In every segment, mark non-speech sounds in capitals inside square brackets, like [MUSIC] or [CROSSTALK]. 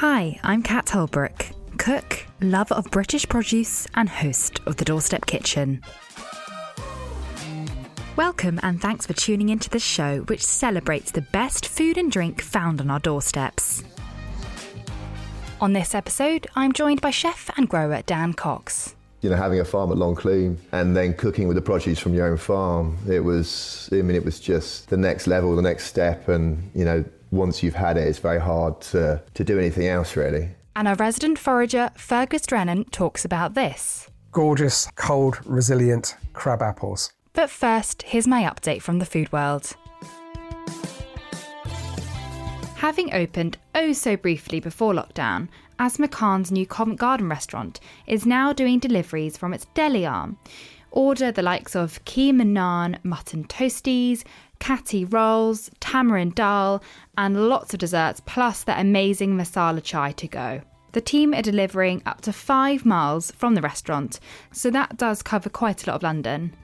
Hi, I'm Kat Holbrook, cook, lover of British produce, and host of the Doorstep Kitchen. Welcome and thanks for tuning into this show, which celebrates the best food and drink found on our doorsteps. On this episode, I'm joined by chef and grower Dan Cox. You know, having a farm at L'Enclume and then cooking with the produce from your own farm, it was, I mean, it was just the next level, the next step. And, you know, once you've had it, it's very hard to, to do anything else, really. And our resident forager, Fergus Drennan, talks about this. Gorgeous, cold, resilient crab apples. But first, here's my update from the food world. Having opened oh so briefly before lockdown, Asma Khan's new Covent Garden restaurant is now doing deliveries from its deli arm. Order the likes of keema naan, mutton toasties, kati rolls, tamarind dal, and lots of desserts, plus their amazing masala chai to go. The team are delivering up to five miles from the restaurant, so that does cover quite a lot of London.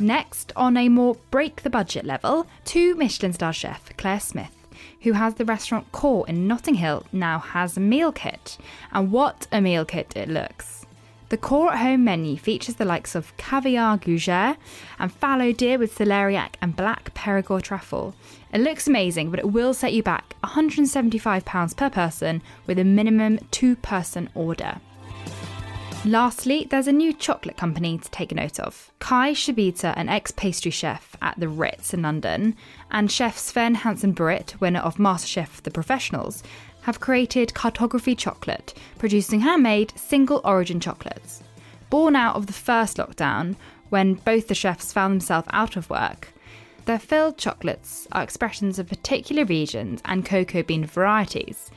Next, on a more break the budget level, two Michelin star chef Clare Smyth who has the restaurant Core in Notting Hill, now has a meal kit. And what a meal kit it looks! The core at home menu features the likes of caviar gougere and fallow deer with celeriac and black Perigord truffle. It looks amazing, but it will set you back £175 per person with a minimum two person order. Lastly, there's a new chocolate company to take note of. Kai Shabita, an ex pastry chef at the Ritz in London, and chef Sven Hansen Britt, winner of MasterChef The Professionals, have created Cartografie chocolate, producing handmade single origin chocolates. Born out of the first lockdown, when both the chefs found themselves out of work, their filled chocolates are expressions of particular regions and cocoa bean varieties.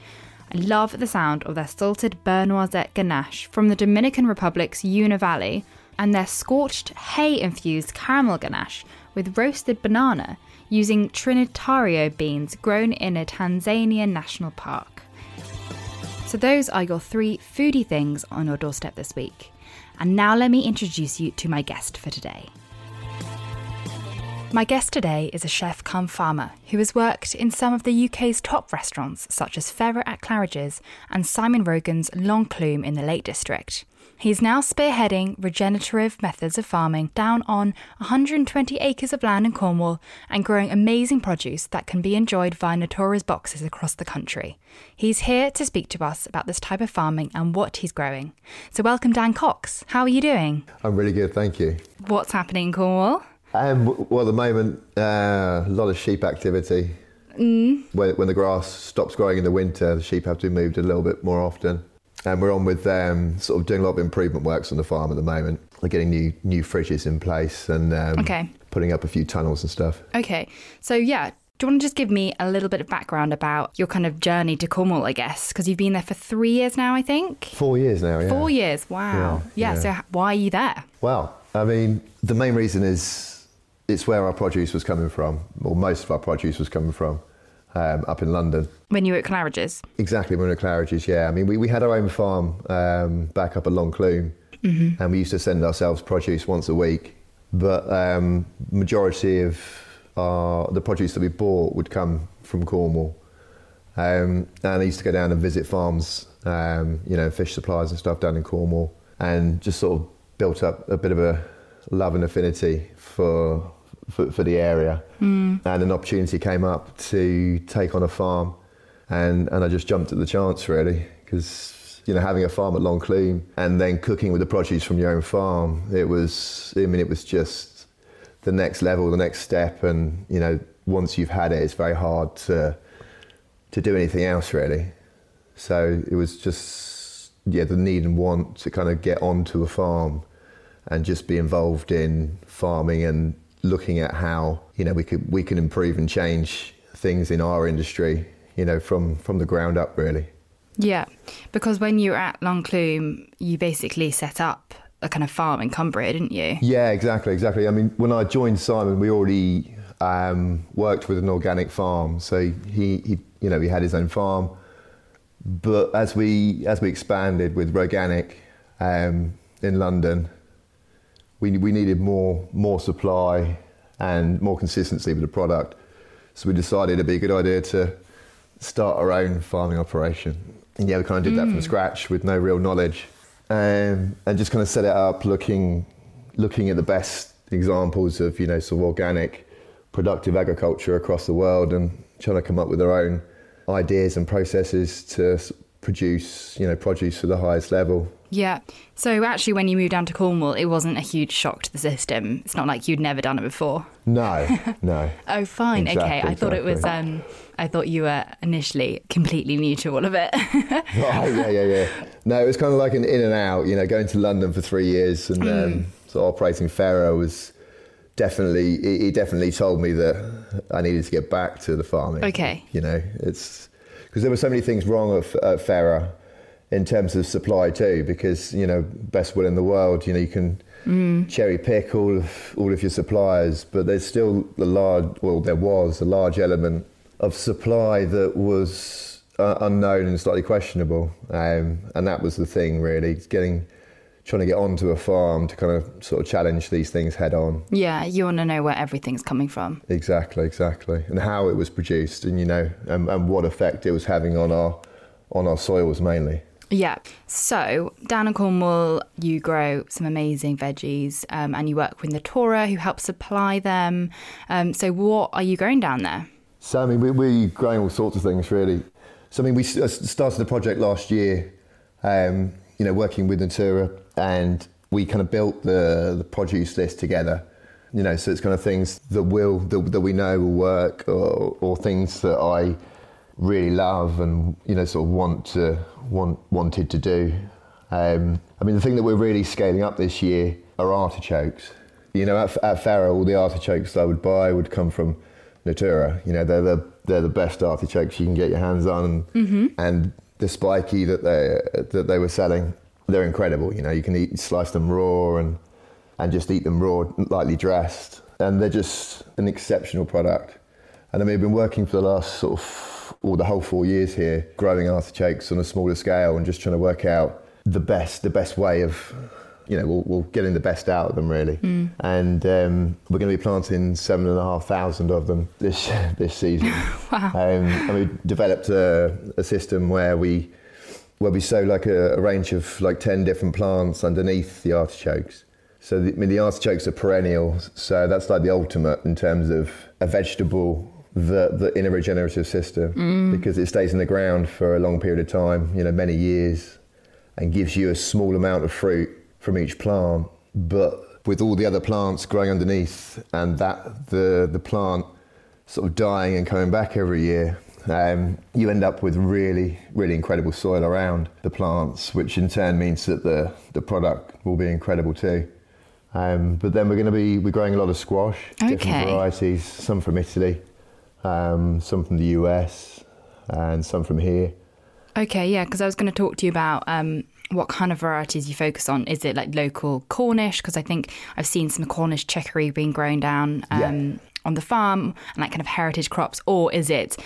I love the sound of their salted beurre noisette ganache from the Dominican Republic's Yuna Valley and their scorched hay infused caramel ganache with roasted banana using Trinitario beans grown in a Tanzanian national park. So, those are your three foodie things on your doorstep this week. And now let me introduce you to my guest for today. My guest today is a chef come farmer who has worked in some of the UK's top restaurants, such as Fera at Claridge's and Simon Rogan's L'Enclume in the Lake District. He's now spearheading regenerative methods of farming down on 120 acres of land in Cornwall and growing amazing produce that can be enjoyed via Natoora's boxes across the country. He's here to speak to us about this type of farming and what he's growing. So, welcome, Dan Cox. How are you doing? I'm really good, thank you. What's happening in Cornwall? Um, well, at the moment, uh, a lot of sheep activity. Mm. When, when the grass stops growing in the winter, the sheep have to be moved a little bit more often. And we're on with um, sort of doing a lot of improvement works on the farm at the moment. We're getting new new fridges in place and um, okay. putting up a few tunnels and stuff. Okay, so yeah, do you want to just give me a little bit of background about your kind of journey to Cornwall, I guess? Because you've been there for three years now, I think. Four years now, yeah. Four years, wow. Yeah, yeah. so why are you there? Well, I mean, the main reason is it's where our produce was coming from, or most of our produce was coming from, um, up in London. When you were at Claridge's? Exactly, when we were at Claridge's, yeah. I mean, we, we had our own farm um, back up at L'Enclume, mm-hmm. and we used to send ourselves produce once a week. But um, majority of our, the produce that we bought would come from Cornwall. Um, and I used to go down and visit farms, um, you know, fish suppliers and stuff down in Cornwall, and just sort of built up a bit of a love and affinity for for, for the area. Mm. And an opportunity came up to take on a farm, and, and I just jumped at the chance really because you know having a farm at L'Enclume and then cooking with the produce from your own farm, it was I mean it was just the next level, the next step, and you know once you've had it, it's very hard to to do anything else really. So it was just yeah the need and want to kind of get onto a farm and just be involved in farming and looking at how you know we could we can improve and change things in our industry, you know, from from the ground up, really. Yeah, because when you were at L'Enclume, you basically set up a kind of farm in Cumbria, didn't you? Yeah, exactly, exactly. I mean, when I joined Simon, we already um, worked with an organic farm, so he, he, you know, he had his own farm. But as we as we expanded with Roganic um, in London, we, we needed more, more supply and more consistency with the product. So we decided it'd be a good idea to start our own farming operation. And yeah, we kind of did that from scratch with no real knowledge, um, and just kind of set it up, looking looking at the best examples of you know sort of organic, productive agriculture across the world, and trying to come up with our own ideas and processes to produce you know produce for the highest level. Yeah. So actually, when you moved down to Cornwall, it wasn't a huge shock to the system. It's not like you'd never done it before. No, no. [LAUGHS] Oh, fine. okay. Exactly, I thought it was. Um, I thought you were initially completely new to all of it. [LAUGHS] Oh yeah, yeah, yeah. No, it was kind of like an in and out. You know, going to London for three years and um, so operating Fera was definitely. He he definitely told me that I needed to get back to the farming. Okay. You know, it's because there were so many things wrong at, at Fera in terms of supply too. Because you know, best will in the world. You know, you can. Cherry pick all of all of your suppliers, but there's still a large. Well, there was a large element of supply that was uh, unknown and slightly questionable, um, and that was the thing really, getting trying to get onto a farm to kind of sort of challenge these things head on. yeah, you want to know where everything's coming from. Exactly, exactly, and how it was produced, and you know, and, and what effect it was having on our on our soils mainly. Yeah. So down in Cornwall, you grow some amazing veggies, um, and you work with Natoora, who helps supply them. Um, so what are you growing down there? So I mean, we, we're growing all sorts of things really. So I mean, we uh, started the project last year, um, you know, working with Natoora, and we kind of built the the produce list together. You know, so it's kind of things that will that, that we know will work, or, or things that I really love and you know sort of want to want wanted to do. Um, I mean, the thing that we're really scaling up this year are artichokes. You know, at, at Fera, all the artichokes I would buy would come from Natoora. You know, they're the they're the best artichokes you can get your hands on, and the spiky that they that they were selling, they're incredible. You know, you can eat slice them raw and and just eat them raw, lightly dressed, and they're just an exceptional product. And I mean, I've been working for the last sort of, all the whole four years here, growing artichokes on a smaller scale and just trying to work out the best, the best way of, you know, we'll, we'll getting the best out of them really. And um, we're going to be planting seven and a half thousand of them this [LAUGHS] this season. [LAUGHS] Wow. Um, and we developed a, a system where we where we sow like a, a range of like 10 different plants underneath the artichokes. So the, I mean, the artichokes are perennial, so that's like the ultimate in terms of a vegetable that, that in a regenerative system because it stays in the ground for a long period of time, you know, many years, and gives you a small amount of fruit from each plant. But with all the other plants growing underneath, and that the the plant sort of dying and coming back every year, um, you end up with really, really incredible soil around the plants, which in turn means that the, the product will be incredible too. Um, but then we're going to be we're growing a lot of squash, Okay. different varieties, some from Italy, um, some from the US, and some from here. Okay, yeah, because I was going to talk to you about um, what kind of varieties you focus on. Is it like local Cornish? Because I think I've seen some Cornish chicory being grown down um, Yeah. on the farm and like kind of heritage crops, or is it,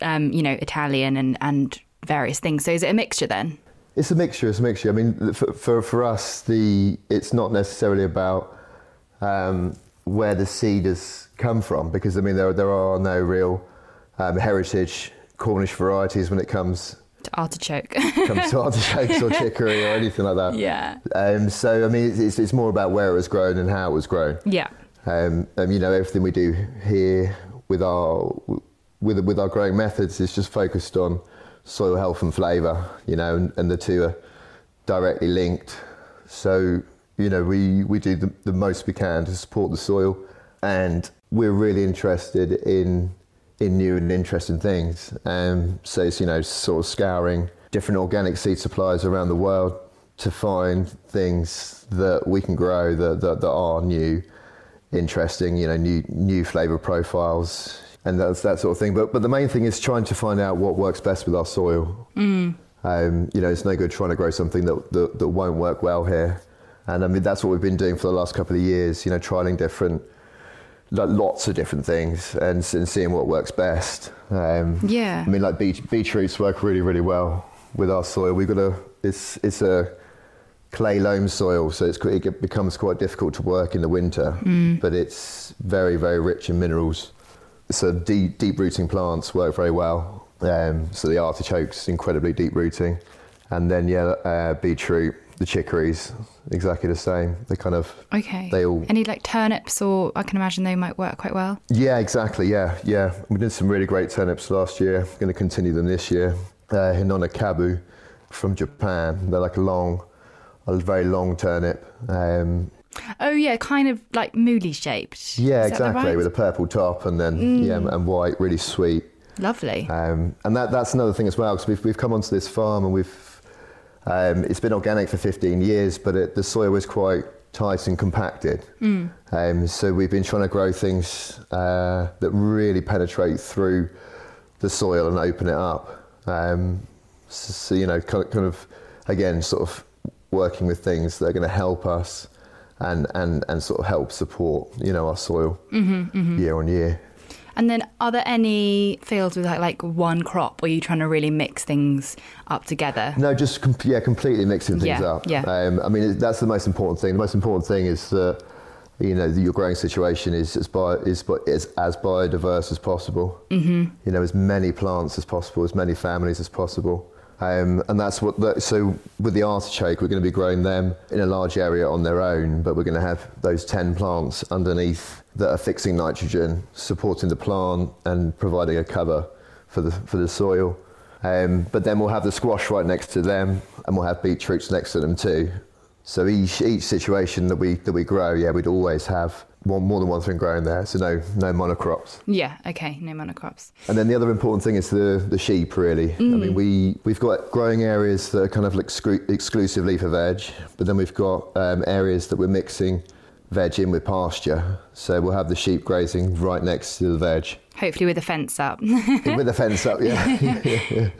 um, you know, Italian and, and various things? So is it a mixture then? It's a mixture. It's a mixture. I mean, for for, for us, the it's not necessarily about um, where the seed has come from, because I mean there there are no real um, heritage Cornish varieties when it comes To artichoke. comes to [LAUGHS] artichokes or chicory or anything like that. yeah. Um, so I mean, it's, it's, it's more about where it was grown and how it was grown. Yeah. Um, and you know, everything we do here with our with with our growing methods is just focused on soil health and flavour. You know, and, and the two are directly linked. So you know, we we do the, the most we can to support the soil, and we're really interested in in new and interesting things. Um, so it's you know, sort of scouring different organic seed suppliers around the world to find things that we can grow that, that, that are new interesting, you know, new new flavor profiles and that's that sort of thing. But but the main thing is trying to find out what works best with our soil. Um, you know, it's no good trying to grow something that, that that won't work well here. And I mean that's what we've been doing for the last couple of years. You know, trialing different like lots of different things and, and seeing what works best. Um, Yeah. I mean, like beet, beetroots work really, really well with our soil. We've got a it's it's a clay loam soil, so it's, it becomes quite difficult to work in the winter. But it's very, very rich in minerals. So deep, deep rooting plants work very well Um, so the artichokes, incredibly deep rooting. And then, yeah, uh, beetroot, the chicories, exactly the same. They kind of, Okay. they all, Any like turnips, or I can imagine they might work quite well. yeah, exactly, yeah, yeah. We did some really great turnips last year. Going to continue them this year. Uh, Hinona Kabu from Japan. They're like a long, a very long turnip. Um, Oh yeah, kind of like mooli shaped. yeah, Is exactly, right? with a purple top and then, yeah, and white, really sweet. Lovely. Um, and that, that's another thing as well, because we've, we've come onto this farm and we've, um, it's been organic for 15 years, but it, the soil was quite tight and compacted. Um, so we've been trying to grow things uh, that really penetrate through the soil and open it up. Um, so, so, you know, kind of, kind of, again, sort of working with things that are going to help us and, and, and sort of help support, you know, our soil year on year. And then, are there any fields with like, like one crop, or are you trying to really mix things up together? No, just com- yeah, completely mixing things Yeah, up. yeah. Um, I mean, that's the most important thing. The most important thing is that you know your growing situation is as bi- is, is as biodiverse as possible. Mm-hmm. You know, as many plants as possible, as many families as possible. Um, and that's what. The, so with the artichoke, we're going to be growing them in a large area on their own, but we're going to have those ten plants underneath that are fixing nitrogen, supporting the plant, and providing a cover for the for the soil. Um, but then we'll have the squash right next to them, and we'll have beetroots next to them too. So each each situation that we that we grow, yeah, we'd always have one more than one thing growing there. So no no monocrops. Yeah. Okay. No monocrops. And then the other important thing is the the sheep. Really, I mean, we we've got growing areas that are kind of like exclu- exclusively for veg, but then we've got um, areas that we're mixing veg in with pasture. So we'll have the sheep grazing right next to the veg Hopefully, with a fence up. [LAUGHS] with a fence up. Yeah, [LAUGHS]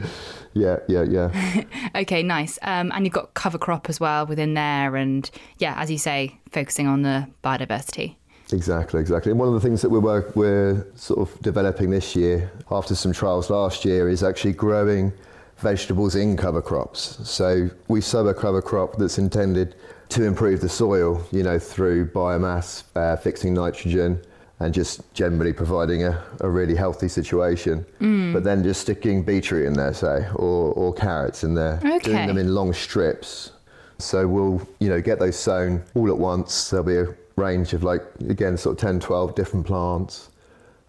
yeah, yeah, yeah. [LAUGHS] okay. Nice. Um, and you've got cover crop as well within there, and yeah, as you say, focusing on the biodiversity. Exactly, exactly. And one of the things that we're work, we're sort of developing this year, after some trials last year, is actually growing vegetables in cover crops. So we sow a cover crop that's intended to improve the soil, you know, through biomass, uh, fixing nitrogen, and just generally providing a, a really healthy situation. But then just sticking beetroot in there, say, or, or carrots in there, Okay. doing them in long strips. So we'll, you know, get those sown all at once. There'll be a range of like, again, sort of 10, 12 different plants.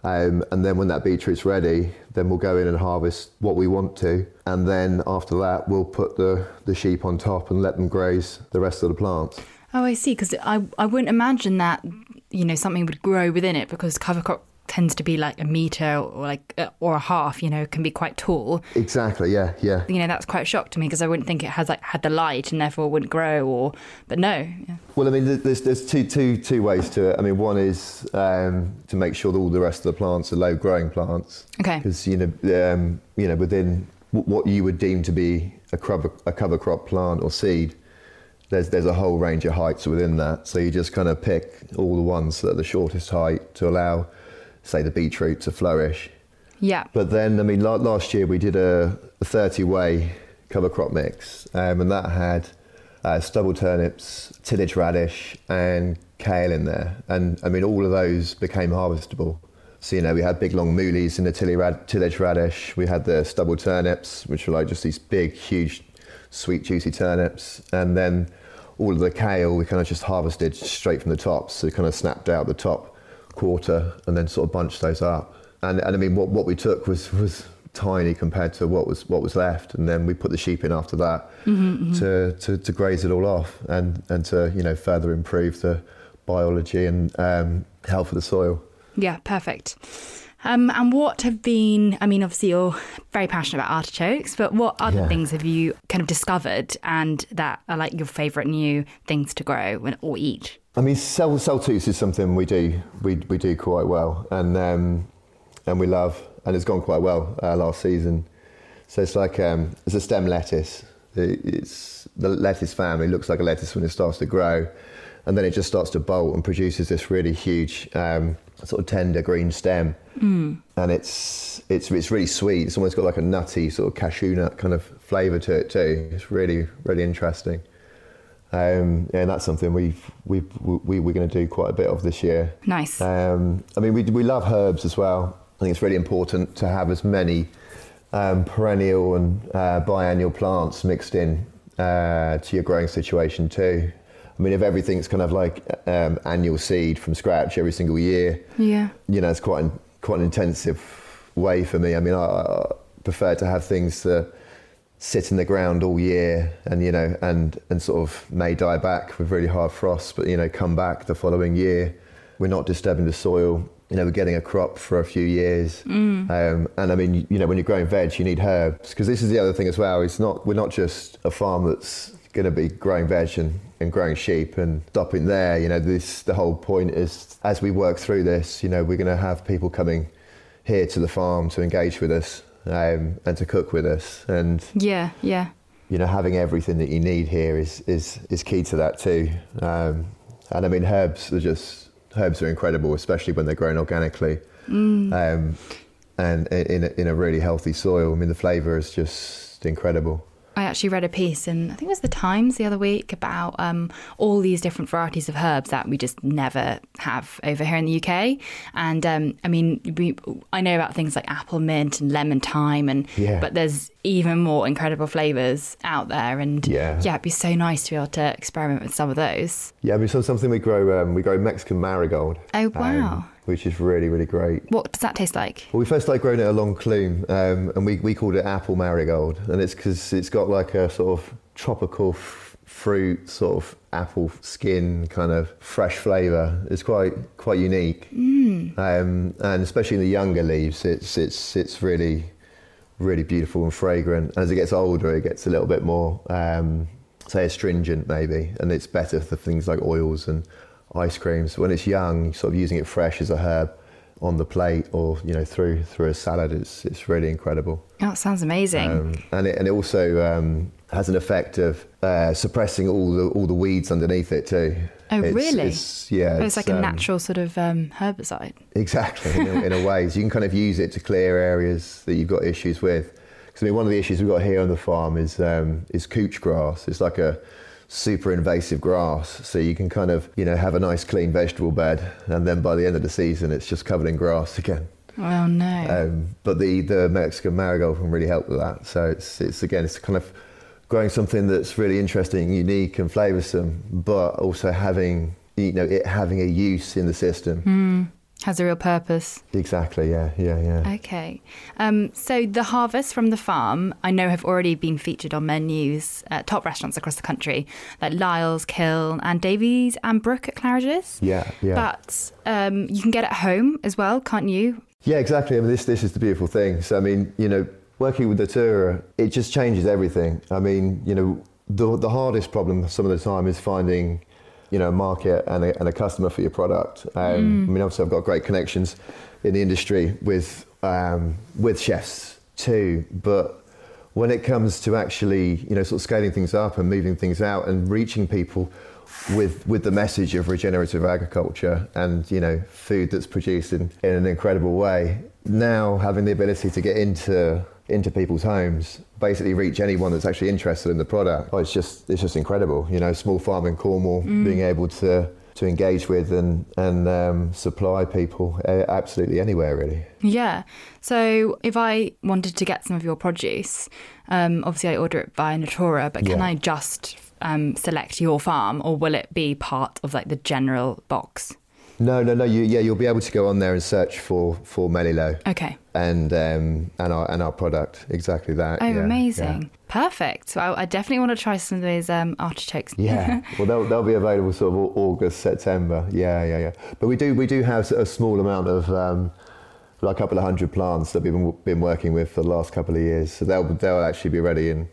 Um, and then when that beetroot's ready, then we'll go in and harvest what we want to. And then after that, we'll put the, the sheep on top and let them graze the rest of the plants. Oh, I see. Because I I wouldn't imagine that you know something would grow within it because cover crop tends to be like a meter or like uh, or a half. You know, can be quite tall. Exactly, yeah, yeah. You know, that's quite a shock to me because I wouldn't think it has like had the light and therefore wouldn't grow. Or but no. Yeah. Well, I mean, there's, there's two, two, two ways to it. I mean, one is um, to make sure that all the rest of the plants are low growing plants. Okay. Because, you know, um, you know, within w- what you would deem to be a cover, a cover crop plant or seed, there's, there's a whole range of heights within that. So you just kind of pick all the ones that are the shortest height to allow, say, the beetroot to flourish. Yeah. But then, I mean, la- last year we did a, a 30 way cover crop mix, um, and that had uh, stubble turnips, tillage radish, and kale in there. And I mean, all of those became harvestable. So, you know, we had big long moolies in the tillage, rad- tillage radish, we had the stubble turnips, which were like just these big, huge, sweet, juicy turnips. And then all of the kale we kind of just harvested straight from the tops. So, kind of snapped out the top quarter and then sort of bunched those up. And, and I mean, what, what we took was, was tiny compared to what was what was left, and then we put the sheep in after that to, to, to graze it all off and, and to you know further improve the biology and um, health of the soil. Yeah, perfect. Um, and what have been, I mean, obviously you're very passionate about artichokes, but what other Yeah. things have you kind of discovered and that are like your favourite new things to grow and, or eat? I mean, cell celtuce is something we do we, we do quite well, and um, and we love, and it's gone quite well uh, last season. So it's like um, it's a stem lettuce. It- It's the lettuce family looks like a lettuce when it starts to grow, and then it just starts to bolt and produces this really huge um, sort of tender green stem, and it's it's it's really sweet. It's almost got like a nutty sort of cashew nut kind of flavour to it too. It's really really interesting. Um, yeah, and that's something we've, we've, we, we're going to do quite a bit of this year. Nice. Um, I mean, we, we love herbs as well. I think it's really important to have as many um, perennial and uh, biannual plants mixed in uh, to your growing situation too. I mean, if everything's kind of like um, annual seed from scratch every single year, Yeah. you know, it's quite an, quite an intensive way for me. I mean, I, I prefer to have things that sit in the ground all year and you know and and sort of may die back with really hard frosts but you know come back the following year. We're not disturbing the soil. You know we're getting a crop for a few years. Um, and i mean you know when you're growing veg you need herbs because this is the other thing as well. It's not we're not just a farm that's going to be growing veg and, and growing sheep and stopping there. You know this the whole point is as we work through this you know we're going to have people coming here to the farm to engage with us um, and to cook with us and Yeah. Yeah. you know, having everything that you need here is is is key to that too. Um, and I mean, herbs are just herbs are incredible, especially when they're grown organically, um, and in a, in a really healthy soil. I mean, the flavour is just incredible. I actually read a piece in I think it was the Times the other week about um, all these different varieties of herbs that we just never have over here in the UK. And um, I mean, we I know about things like apple mint and lemon thyme, and Yeah. but there's even more incredible flavors out there. And Yeah. yeah, it'd be so nice to be able to experiment with some of those. Yeah, I mean, so something we grow um, we grow Mexican marigold. Oh, um, wow. Which is really really great. What does that taste like? Well, we first started growing it along Clume, um, and we, we called it apple marigold, and it's because it's got like a sort of tropical f- fruit, sort of apple skin, kind of fresh flavour. It's quite quite unique, um, and especially in the younger leaves, it's it's it's really really beautiful and fragrant. As it gets older, it gets a little bit more, um, say, astringent maybe, and it's better for things like oils and ice creams. When it's young, sort of using it fresh as a herb on the plate or you know through through a salad, it's it's really incredible. Oh, it sounds amazing. Um, and it and it also um, has an effect of uh, suppressing all the all the weeds underneath it too. Oh, It's- really? It's, yeah, Oh, it's like a um, natural sort of um, herbicide. Exactly, in a, [LAUGHS] in a way. So you can kind of use it to clear areas that you've got issues with. Because I mean, one of the issues we've got here on the farm is um, is couch grass. It's like a super invasive grass. So you can kind of you know have a nice clean vegetable bed, and then by the end of the season, it's just covered in grass [LAUGHS] again. Oh no. Um, but the the Mexican marigold can really help with that. So it's it's again it's kind of growing something that's really interesting, unique, and flavoursome, but also having you know it having a use in the system. Has a real purpose. Exactly. Yeah. Yeah. Yeah. Okay. Um, so the harvests from the farm, I know, have already been featured on menus at top restaurants across the country, like Lyle's, Kiln, and Davies and Brook at Claridge's. Yeah. Yeah. But um, you can get it home as well, can't you? Yeah, exactly. I mean, this this is the beautiful thing. So, I mean, you know, working with the Natoora, it just changes everything. I mean, you know, the the hardest problem some of the time is finding, you know, a market and a, and a customer for your product. Um, I mean, obviously, I've got great connections in the industry with um, with chefs too, but when it comes to actually, you know, sort of scaling things up and moving things out and reaching people with with the message of regenerative agriculture and you know food that's produced in, in an incredible way. Now having the ability to get into into people's homes, basically reach anyone that's actually interested in the product. Oh, it's just it's just incredible. You know, small farm in Cornwall, being able to to engage with and and um, supply people uh, absolutely anywhere really. Yeah. So if I wanted to get some of your produce, um, obviously I order it via Natoora, but can Yeah. I just um, select your farm or will it be part of like the general box? No, no, no. You, yeah, you'll be able to go on there and search for for Melilot Okay. and um, and our and our product. Exactly that. Oh, yeah, amazing. Perfect. So I, I definitely want to try some of those um, artichokes. Yeah. yeah. [LAUGHS] well, they'll they'll be available sort of August, September. Yeah, yeah, yeah. But we do we do have a small amount of. Um, like a couple of hundred plants that we've been, been working with for the last couple of years, so they'll they'll actually be ready in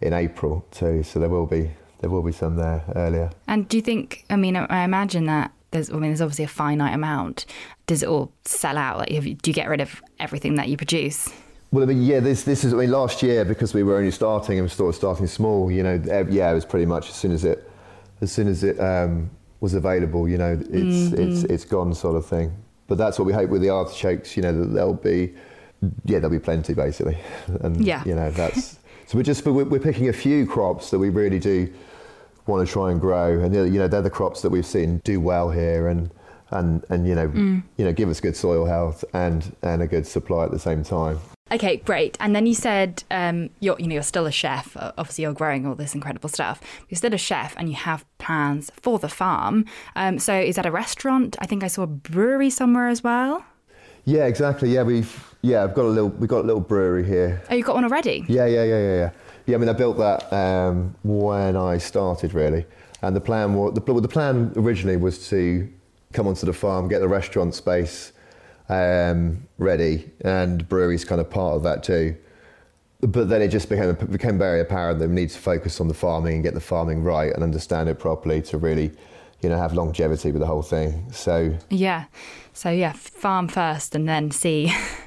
in April too. So there will be there will be some there earlier. And do you think? I mean, I imagine that there's. I mean, there's obviously a finite amount. Does it all sell out? Like, have you, do you get rid of everything that you produce? Well, I mean, yeah, this this is. I mean, last year because we were only starting and sort of starting small, you know, yeah, it was pretty much as soon as it as soon as it um, was available, you know, it's it's it's gone sort of thing. But that's what we hope with the artichokes, you know, that there'll be, yeah, there'll be plenty basically, [LAUGHS] and Yeah. you know, that's so we're just we're, we're picking a few crops that we really do want to try and grow, and you know, they're the crops that we've seen do well here, and and and you know, you know, give us good soil health and and a good supply at the same time. Okay, great. And then you said um, you're, you know, you're still a chef. Obviously, you're growing all this incredible stuff. You're still a chef, and you have plans for the farm. Um, so, is that a restaurant? I think I saw a brewery somewhere as well. Yeah, exactly. Yeah, we've yeah, I've got a little we've got a little brewery here. Oh, you've got one already. Yeah, yeah, yeah, yeah, yeah. Yeah, I mean, I built that um, when I started, really. And the plan was the, the plan originally was to come onto the farm, get the restaurant space um, ready, and brewery's kind of part of that too. But then it just became became very apparent that we need to focus on the farming and get the farming right and understand it properly to really, you know, have longevity with the whole thing. So, Yeah. So yeah, farm first, and then see [LAUGHS]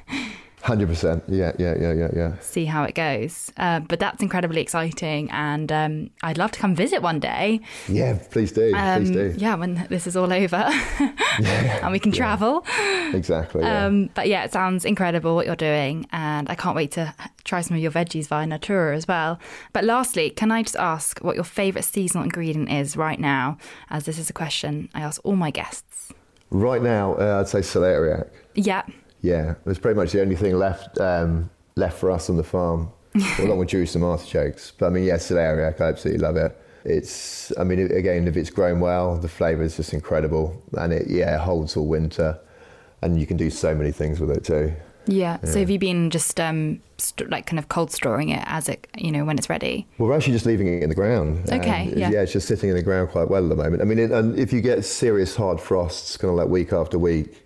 hundred percent. Yeah, yeah, yeah, yeah, yeah. see how it goes. Uh, but that's incredibly exciting, and um, I'd love to come visit one day. Yeah, please do. Um, please do. Yeah, when this is all over, [LAUGHS] and we can travel. Exactly. Yeah. Um, but yeah, it sounds incredible what you're doing, and I can't wait to try some of your veggies via Natoora as well. But lastly, can I just ask what your favourite seasonal ingredient is right now? As this is a question I ask all my guests. right now, uh, I'd say celeriac. Yeah, Yeah, it was pretty much the only thing left um, left for us on the farm, [LAUGHS] along with juice and artichokes. But I mean, yeah, celeriac, I absolutely love it. It's, I mean, again, if it's grown well, the flavour is just incredible, and it yeah holds all winter, and you can do so many things with it too. yeah. So have you been just um, st- like kind of cold storing it as it, you know, when it's ready? Well, we're actually just leaving it in the ground. Okay, Um, yeah. it's just sitting in the ground quite well at the moment. I mean, it, and if you get serious hard frosts, kind of like week after week,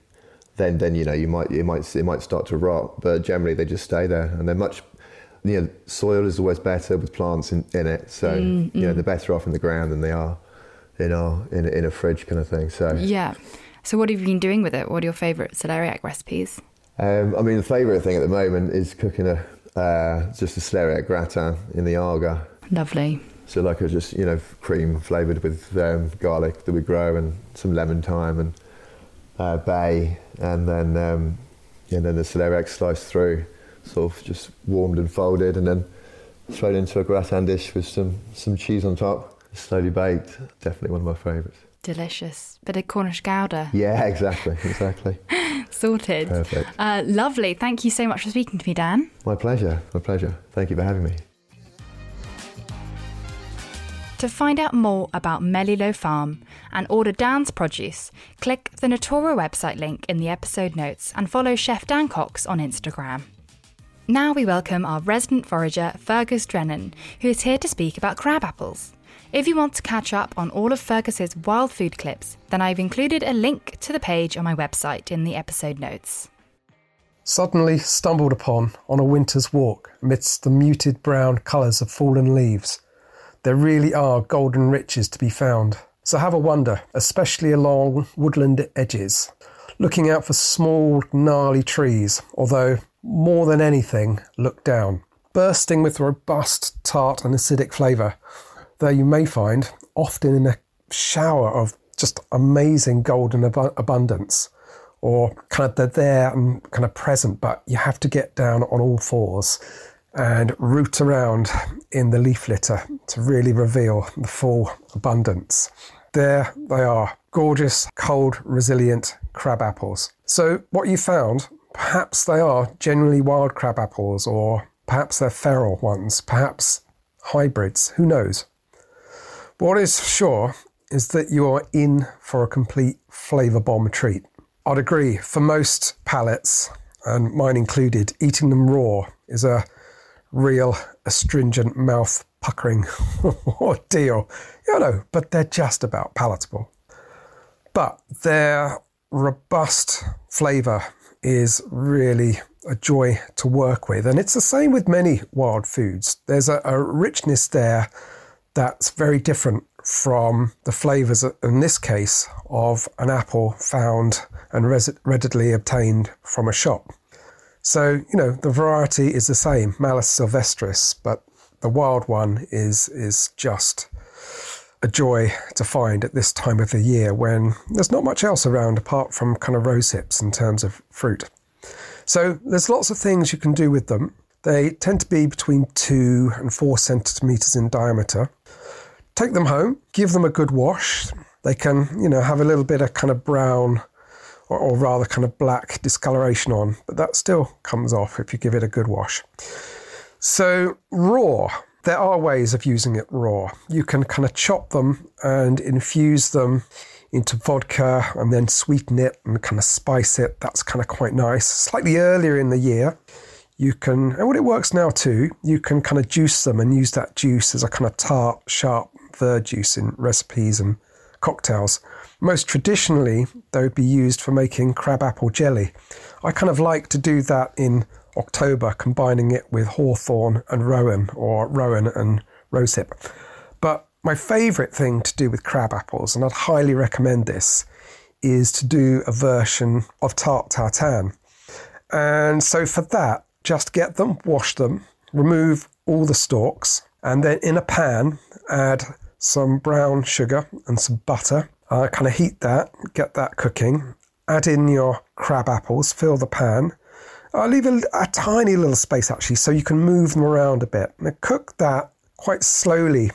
then then you know you might it might it might start to rot. But generally, they just stay there, and they're much. You know, soil is always better with plants in, in it, so Mm, you know they're better off in the ground than they are in our in a, in a fridge kind of thing. So Yeah. So what have you been doing with it? What are your favourite celeriac recipes? Um, I mean, the favourite thing at the moment is cooking a uh, just a celeriac gratin in the Aga. Lovely. So like a just you know cream flavoured with um, garlic that we grow and some lemon thyme and uh, bay, and then um, and then the celeriac sliced through, sort of just warmed and folded, and then thrown into a gratin dish with some some cheese on top, slowly baked. Definitely one of my favourites. Delicious. Bit of Cornish Gouda. Yeah, exactly, exactly. [LAUGHS] Sorted. Perfect. Uh, lovely. Thank you so much for speaking to me, Dan. My pleasure. My pleasure. Thank you for having me. To find out more about Melilot Farm and order Dan's produce, click the Natoora website link in the episode notes and follow Chef Dan Cox on Instagram. Now we welcome our resident forager, Fergus Drennan, who is here to speak about crab apples. If you want to catch up on all of Fergus's wild food clips, then I've included a link to the page on my website in the episode notes. Suddenly stumbled upon on a winter's walk amidst the muted brown colours of fallen leaves. There really are golden riches to be found. So have a wonder, especially along woodland edges, looking out for small, gnarly trees, although more than anything, look down. Bursting with robust, tart, and acidic flavour, though you may find often in a shower of just amazing golden abu- abundance or kind of they're there and kind of present, but you have to get down on all fours and root around in the leaf litter to really reveal the full abundance. There they are, gorgeous, cold, resilient crab apples. So, what you found, perhaps they are genuinely wild crab apples, or perhaps they're feral ones, perhaps hybrids, who knows? What is sure is that you are in for a complete flavour bomb treat. I'd agree, for most palates, and mine included, eating them raw is a real astringent mouth puckering [LAUGHS] oh, ordeal. You know, but they're just about palatable. But their robust flavour is really a joy to work with. And it's the same with many wild foods. There's a, a richness there that's very different from the flavours, in this case, of an apple found and readily obtained from a shop. So, you know, the variety is the same, Malus sylvestris, but the wild one is is just a joy to find at this time of the year when there's not much else around apart from kind of rose hips in terms of fruit. So there's lots of things you can do with them. They tend to be between two and four centimeters in diameter. Take them home, give them a good wash. They can, you know, have a little bit of kind of brown or, or rather kind of black discoloration on, but that still comes off if you give it a good wash. So, raw, there are ways of using it raw. You can kind of chop them and infuse them into vodka and then sweeten it and kind of spice it. That's kind of quite nice. Slightly earlier in the year, you can, and what it works now too, you can kind of juice them and use that juice as a kind of tart, sharp verjuice in recipes and cocktails. Most traditionally, they would be used for making crabapple jelly. I kind of like to do that in October, combining it with hawthorn and rowan or rowan and rosehip. But my favourite thing to do with crab apples, and I'd highly recommend this, is to do a version of tarte tatin. And so for that, just get them, wash them, remove all the stalks, and then in a pan, add some brown sugar and some butter. Uh, kind of heat that, get that cooking. Add in your crab apples, fill the pan. I'll leave a, a tiny little space actually so you can move them around a bit. Now cook that quite slowly.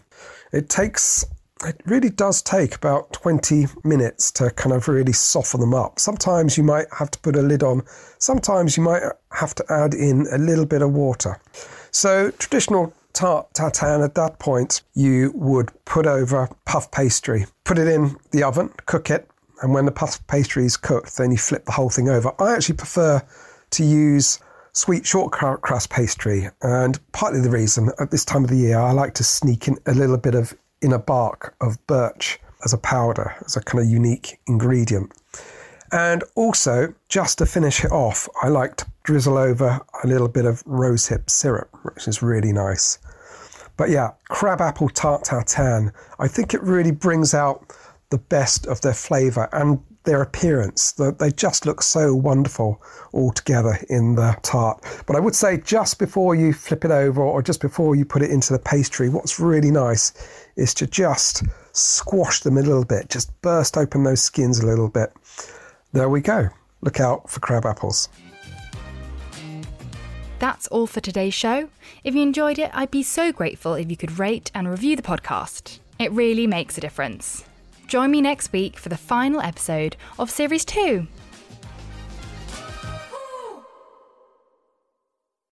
It takes it really does take about 20 minutes to kind of really soften them up. Sometimes you might have to put a lid on, sometimes you might have to add in a little bit of water. So, traditional tarte tatin at that point, you would put over puff pastry, put it in the oven, cook it, and when the puff pastry is cooked, then you flip the whole thing over. I actually prefer to use sweet short crust pastry, and partly the reason at this time of the year I like to sneak in a little bit of inner bark of birch as a powder, as a kind of unique ingredient. And also, just to finish it off, I like to drizzle over a little bit of rosehip syrup, which is really nice. But yeah, crab apple tarte tatin, I think it really brings out the best of their flavour and their appearance. They just look so wonderful all together in the tart. But I would say just before you flip it over or just before you put it into the pastry, what's really nice is to just squash them a little bit, just burst open those skins a little bit. There we go. Look out for crab apples. That's all for today's show. If you enjoyed it, I'd be so grateful if you could rate and review the podcast. It really makes a difference. Join me next week for the final episode of Series 2.